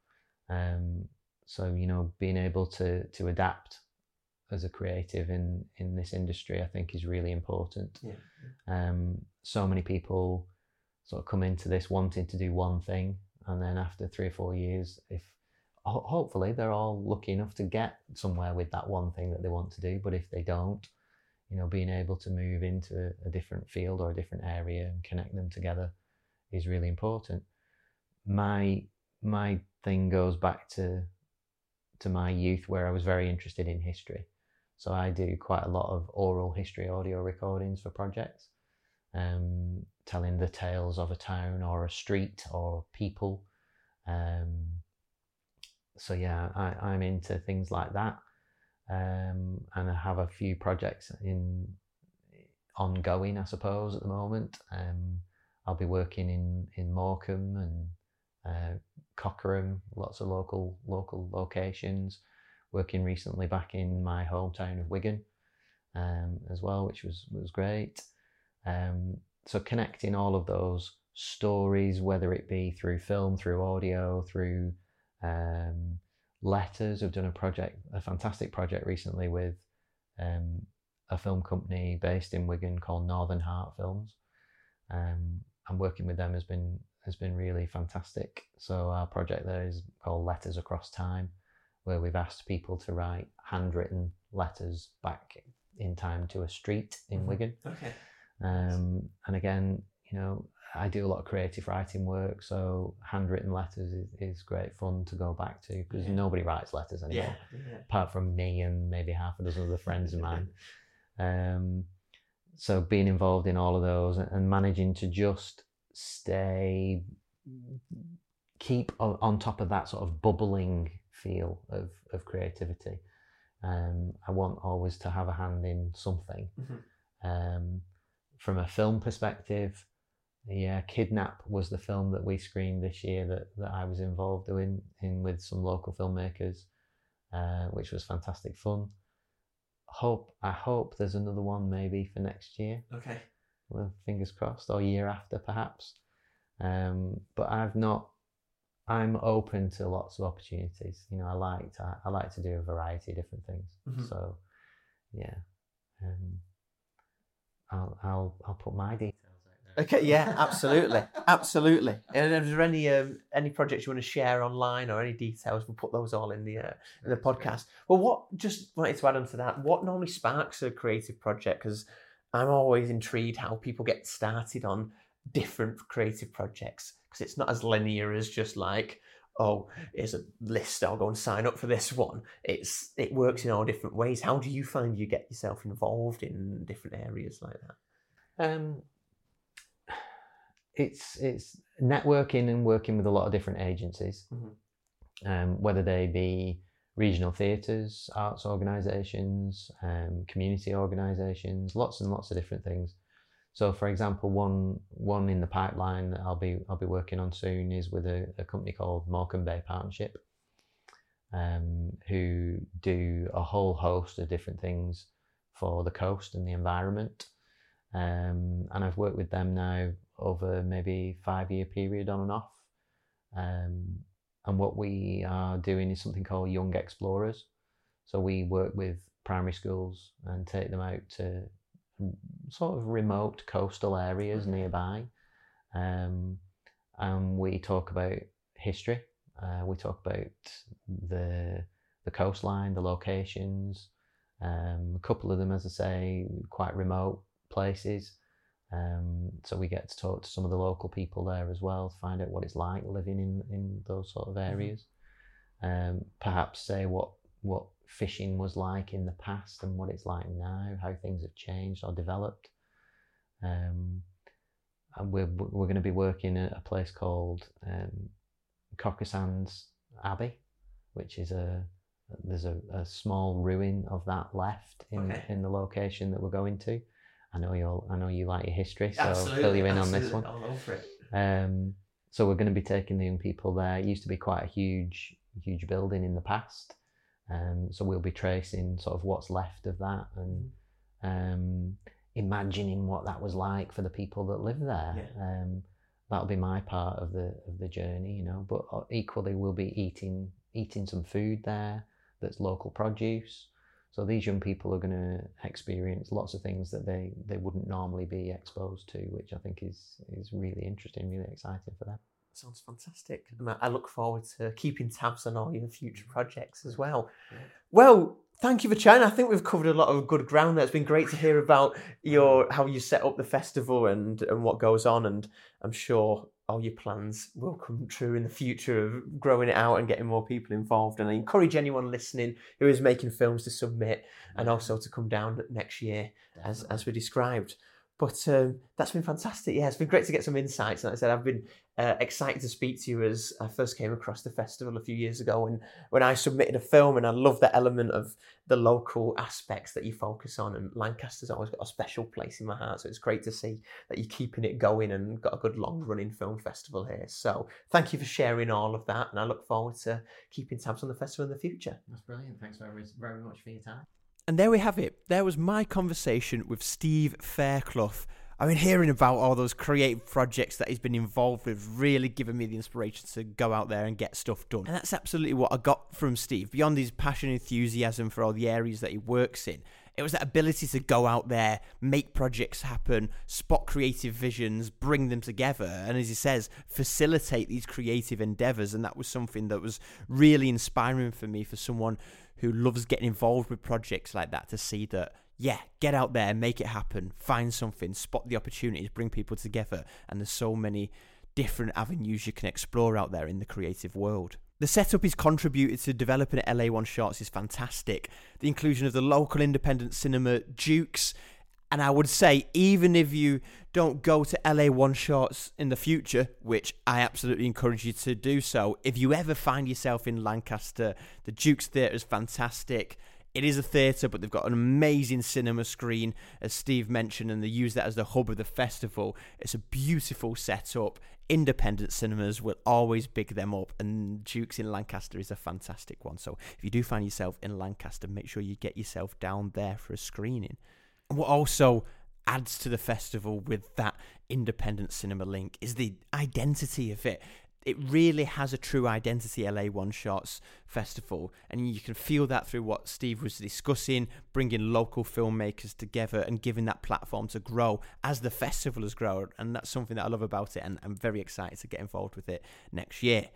Um, so, you know, being able to, to adapt as a creative in, in this industry, I think is really important. Yeah. Um, so many people sort of come into this wanting to do one thing, and then after three or four years, if ho- hopefully they're all lucky enough to get somewhere with that one thing that they want to do, but if they don't, you know, being able to move into a, a different field or a different area and connect them together is really important. My my thing goes back to to my youth where I was very interested in history. So I do quite a lot of oral history audio recordings for projects, um, telling the tales of a town or a street or people. Um, so yeah, I, I'm into things like that, um, and I have a few projects in ongoing, I suppose, at the moment. Um, I'll be working in in Morecambe and uh, Cockerham, lots of local local locations. Working recently back in my hometown of Wigan, um, as well, which was was great. Um, so connecting all of those stories, whether it be through film, through audio, through um, letters. I've done a project, a fantastic project recently with um, a film company based in Wigan called Northern Heart Films. Um, and working with them has been has been really fantastic. So our project there is called Letters Across Time, where we've asked people to write handwritten letters back in time to a street in Mhm. Wigan. okay Um, and again, you know, I do a lot of creative writing work, so handwritten letters is, is great fun to go back to because Yeah. nobody writes letters anymore, yeah, yeah. apart from me and maybe half a dozen other friends of mine. <laughs> Um, so being involved in all of those and- managing to just stay, keep on top of that sort of bubbling feel of, of creativity. Um, I want always to have a hand in something. Mhm. Um, from a film perspective, yeah, Kidnap was the film that we screened this year that, that I was involved in, in with some local filmmakers, uh, which was fantastic fun. Hope I hope there's another one maybe for next year. okay Well, fingers crossed, or year after perhaps. Um, but I've not. I'm open to lots of opportunities. You know, I like to. I like to do a variety of different things. Mhm. So, yeah. Um, I'll I'll I'll put my details out there. Okay, yeah, <laughs> absolutely, absolutely. And is there any um, any projects you want to share online or any details? We'll put those all in the uh, in the podcast. Well, what just wanted to add on to that? What normally sparks a creative project? Because I'm always intrigued how people get started on different creative projects because it's not as linear as just like oh here's a list i'll go and sign up for this <laughs> one it's it works in all different ways how do you find you get yourself involved in different areas like that Um, it's it's networking and working with a lot of different agencies, Mhm. um, whether they be regional theatres, arts organisations, um, community organisations, lots and lots of different things. So, for example, one one in the pipeline that I'll be I'll be working on soon is with a, a company called Morecambe Bay Partnership, um, who do a whole host of different things for the coast and the environment. Um, and I've worked with them now over maybe five year period on and off. Um, and what we are doing is something called Young Explorers. So we work with primary schools and take them out to sort of remote coastal areas nearby. Um, and we talk about history. Uh, we talk about the the coastline, the locations. Um, a couple of them, as I say, quite remote places. Um, so we get to talk to some of the local people there as well, to find out what it's like living in, in those sort of areas. Um, perhaps say what what fishing was like in the past and what it's like now, how things have changed or developed. Um, and we're we're going to be working at a place called um, Cockersands Abbey, which is a there's a, a small ruin of that left in Okay. in the location that we're going to. I know you I know you like your history, so I'll fill you in on this one. All over it. Um, so we're going to be taking the young people there. It used to be quite a huge, huge building in the past. Um, so we'll be tracing sort of what's left of that and um, imagining what that was like for the people that live there. Yeah. Um, that'll be my part of the of the journey, you know. But uh, equally, we'll be eating eating some food there that's local produce. So these young people are going to experience lots of things that they, they wouldn't normally be exposed to, which I think is is really interesting, really exciting for them. Sounds fantastic. And I- look forward to keeping tabs on all your future projects as well. Well, thank you for chatting. I think we've covered a lot of good ground there. It's been great to hear about <laughs> your how you set up the festival and, and what goes on. And I'm sure all your plans will come true in the future of growing it out and getting more people involved. And I encourage anyone listening who is making films to submit and also to come down next year as, as we described. But um, that's been fantastic. Yeah, it's been great to get some insights. And like I said, I've been uh, excited to speak to you as I first came across the festival a few years ago when, when I submitted a film. And I love the element of the local aspects that you focus on. And Lancaster's always got a special place in my heart. So it's great to see that you're keeping it going and got a good long running film festival here. So thank you for sharing all of that. And I look forward to keeping tabs on the festival in the future. That's brilliant. Thanks very very much for your time. And there we have it. There was my conversation with Steve Fairclough. I mean, hearing about all those creative projects that he's been involved with, really giving me the inspiration to go out there and get stuff done. And that's absolutely what I got from Steve. Beyond his passion and enthusiasm for all the areas that he works in, it was that ability to go out there, make projects happen, spot creative visions, bring them together, and as he says, facilitate these creative endeavors. And that was something that was really inspiring for me for someone who loves getting involved with projects like that to see that yeah get out there make it happen find something spot the opportunities bring people together. And there's so many different avenues you can explore out there in the creative world. The setup he's contributed to developing at LA1 Shorts is fantastic. The inclusion of the local independent cinema Dukes, and I would say, even if you don't go to LA One Shorts in the future, which I absolutely encourage you to do so, if you ever find yourself in Lancaster, the Dukes Theatre is fantastic. It is a theatre, but they've got an amazing cinema screen, as Steve mentioned, and they use that as the hub of the festival. It's a beautiful setup. Independent cinemas will always big them up, and Dukes in Lancaster is a fantastic one. So if you do find yourself in Lancaster, make sure you get yourself down there for a screening. What also adds to the festival with that independent cinema link is the identity of it. It really has a true identity, LA One Shorts Festival, and you can feel that through what Steve was discussing, bringing local filmmakers together and giving that platform to grow as the festival has grown. And that's something that I love about it, and I'm very excited to get involved with it next year.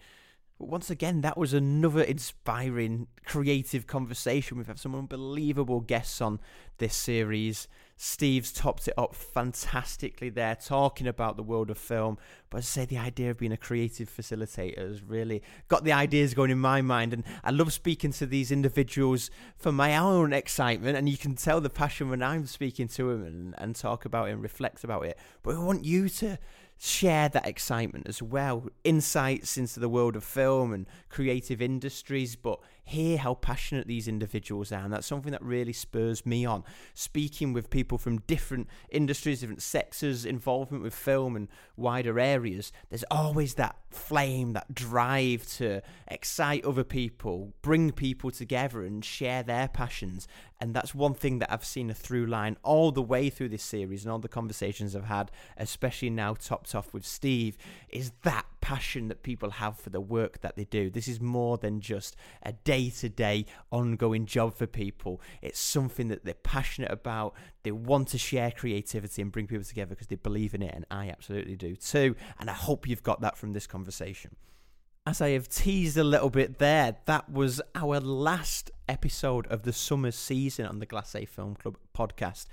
But once again, that was another inspiring, creative conversation. We've had some unbelievable guests on this series. Steve's topped it up fantastically there, talking about the world of film. But as I say, the idea of being a creative facilitator has really got the ideas going in my mind. And I love speaking to these individuals for my own excitement. And you can tell the passion when I'm speaking to them and, and talk about it and reflect about it. But I want you to share that excitement as well. Insights into the world of film and creative industries, but hear how passionate these individuals are. And that's something that really spurs me on. Speaking with people from different industries, different sectors, involvement with film and wider areas, there's always that flame, that drive to excite other people, bring people together and share their passions. And that's one thing that I've seen a through line all the way through this series and all the conversations I've had, especially now topped off with Steve, is that passion that people have for the work that they do. This is more than just a day to day ongoing job for people. It's something that they're passionate about. They want to share creativity and bring people together because they believe in it, and I absolutely do too. And I hope you've got that from this conversation. As I have teased a little bit there, that was our last episode of the summer season on the Glacé Film Club podcast.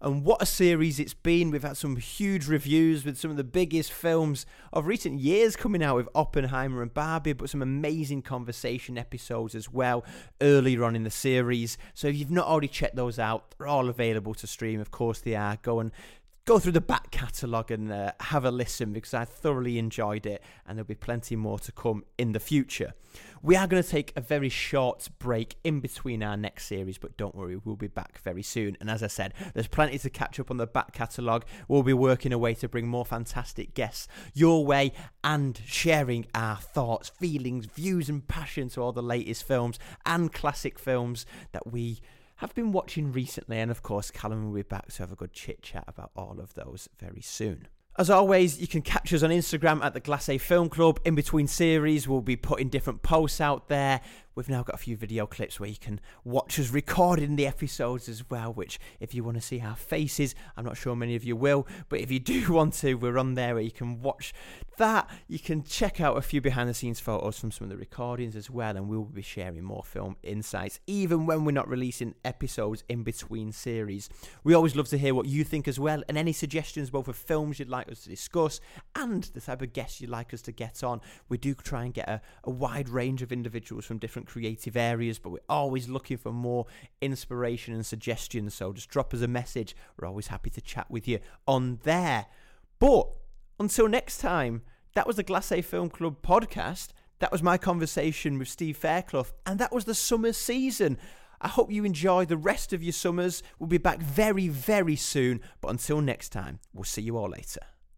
And what a series it's been. We've had some huge reviews with some of the biggest films of recent years coming out with Oppenheimer and Barbie, but some amazing conversation episodes as well earlier on in the series. So if you've not already checked those out, they're all available to stream. Of course, they are. Go and go through the back catalogue and uh, have a listen because I thoroughly enjoyed it and there'll be plenty more to come in the future. We are going to take a very short break in between our next series, but don't worry, we'll be back very soon. And as I said, there's plenty to catch up on the back catalogue. We'll be working away to bring more fantastic guests your way and sharing our thoughts, feelings, views, and passion to all the latest films and classic films that we have been watching recently. And of course, Callum will be back to have a good chit chat about all of those very soon. As always, you can catch us on Instagram at the Glacé Film Club. In between series, we'll be putting different posts out there. We've now got a few video clips where you can watch us recording the episodes as well, which, if you want to see our faces, I'm not sure many of you will, but if you do <laughs> want to, we're on there where you can watch that. You can check out a few behind the scenes photos from some of the recordings as well, and we'll be sharing more film insights, even when we're not releasing episodes in between series. We always love to hear what you think as well, and any suggestions both of films you'd like us to discuss and the type of guests you'd like us to get on. We do try and get a, a wide range of individuals from different creative areas, but we're always looking for more inspiration and suggestions. So just drop us a message. We're always happy to chat with you on there. But until next time, that was the Glacé Film Club podcast. That was my conversation with Steve Fairclough, and that was the summer season. I hope you enjoy the rest of your summers. We'll be back very, very soon. But until next time, we'll see you all later.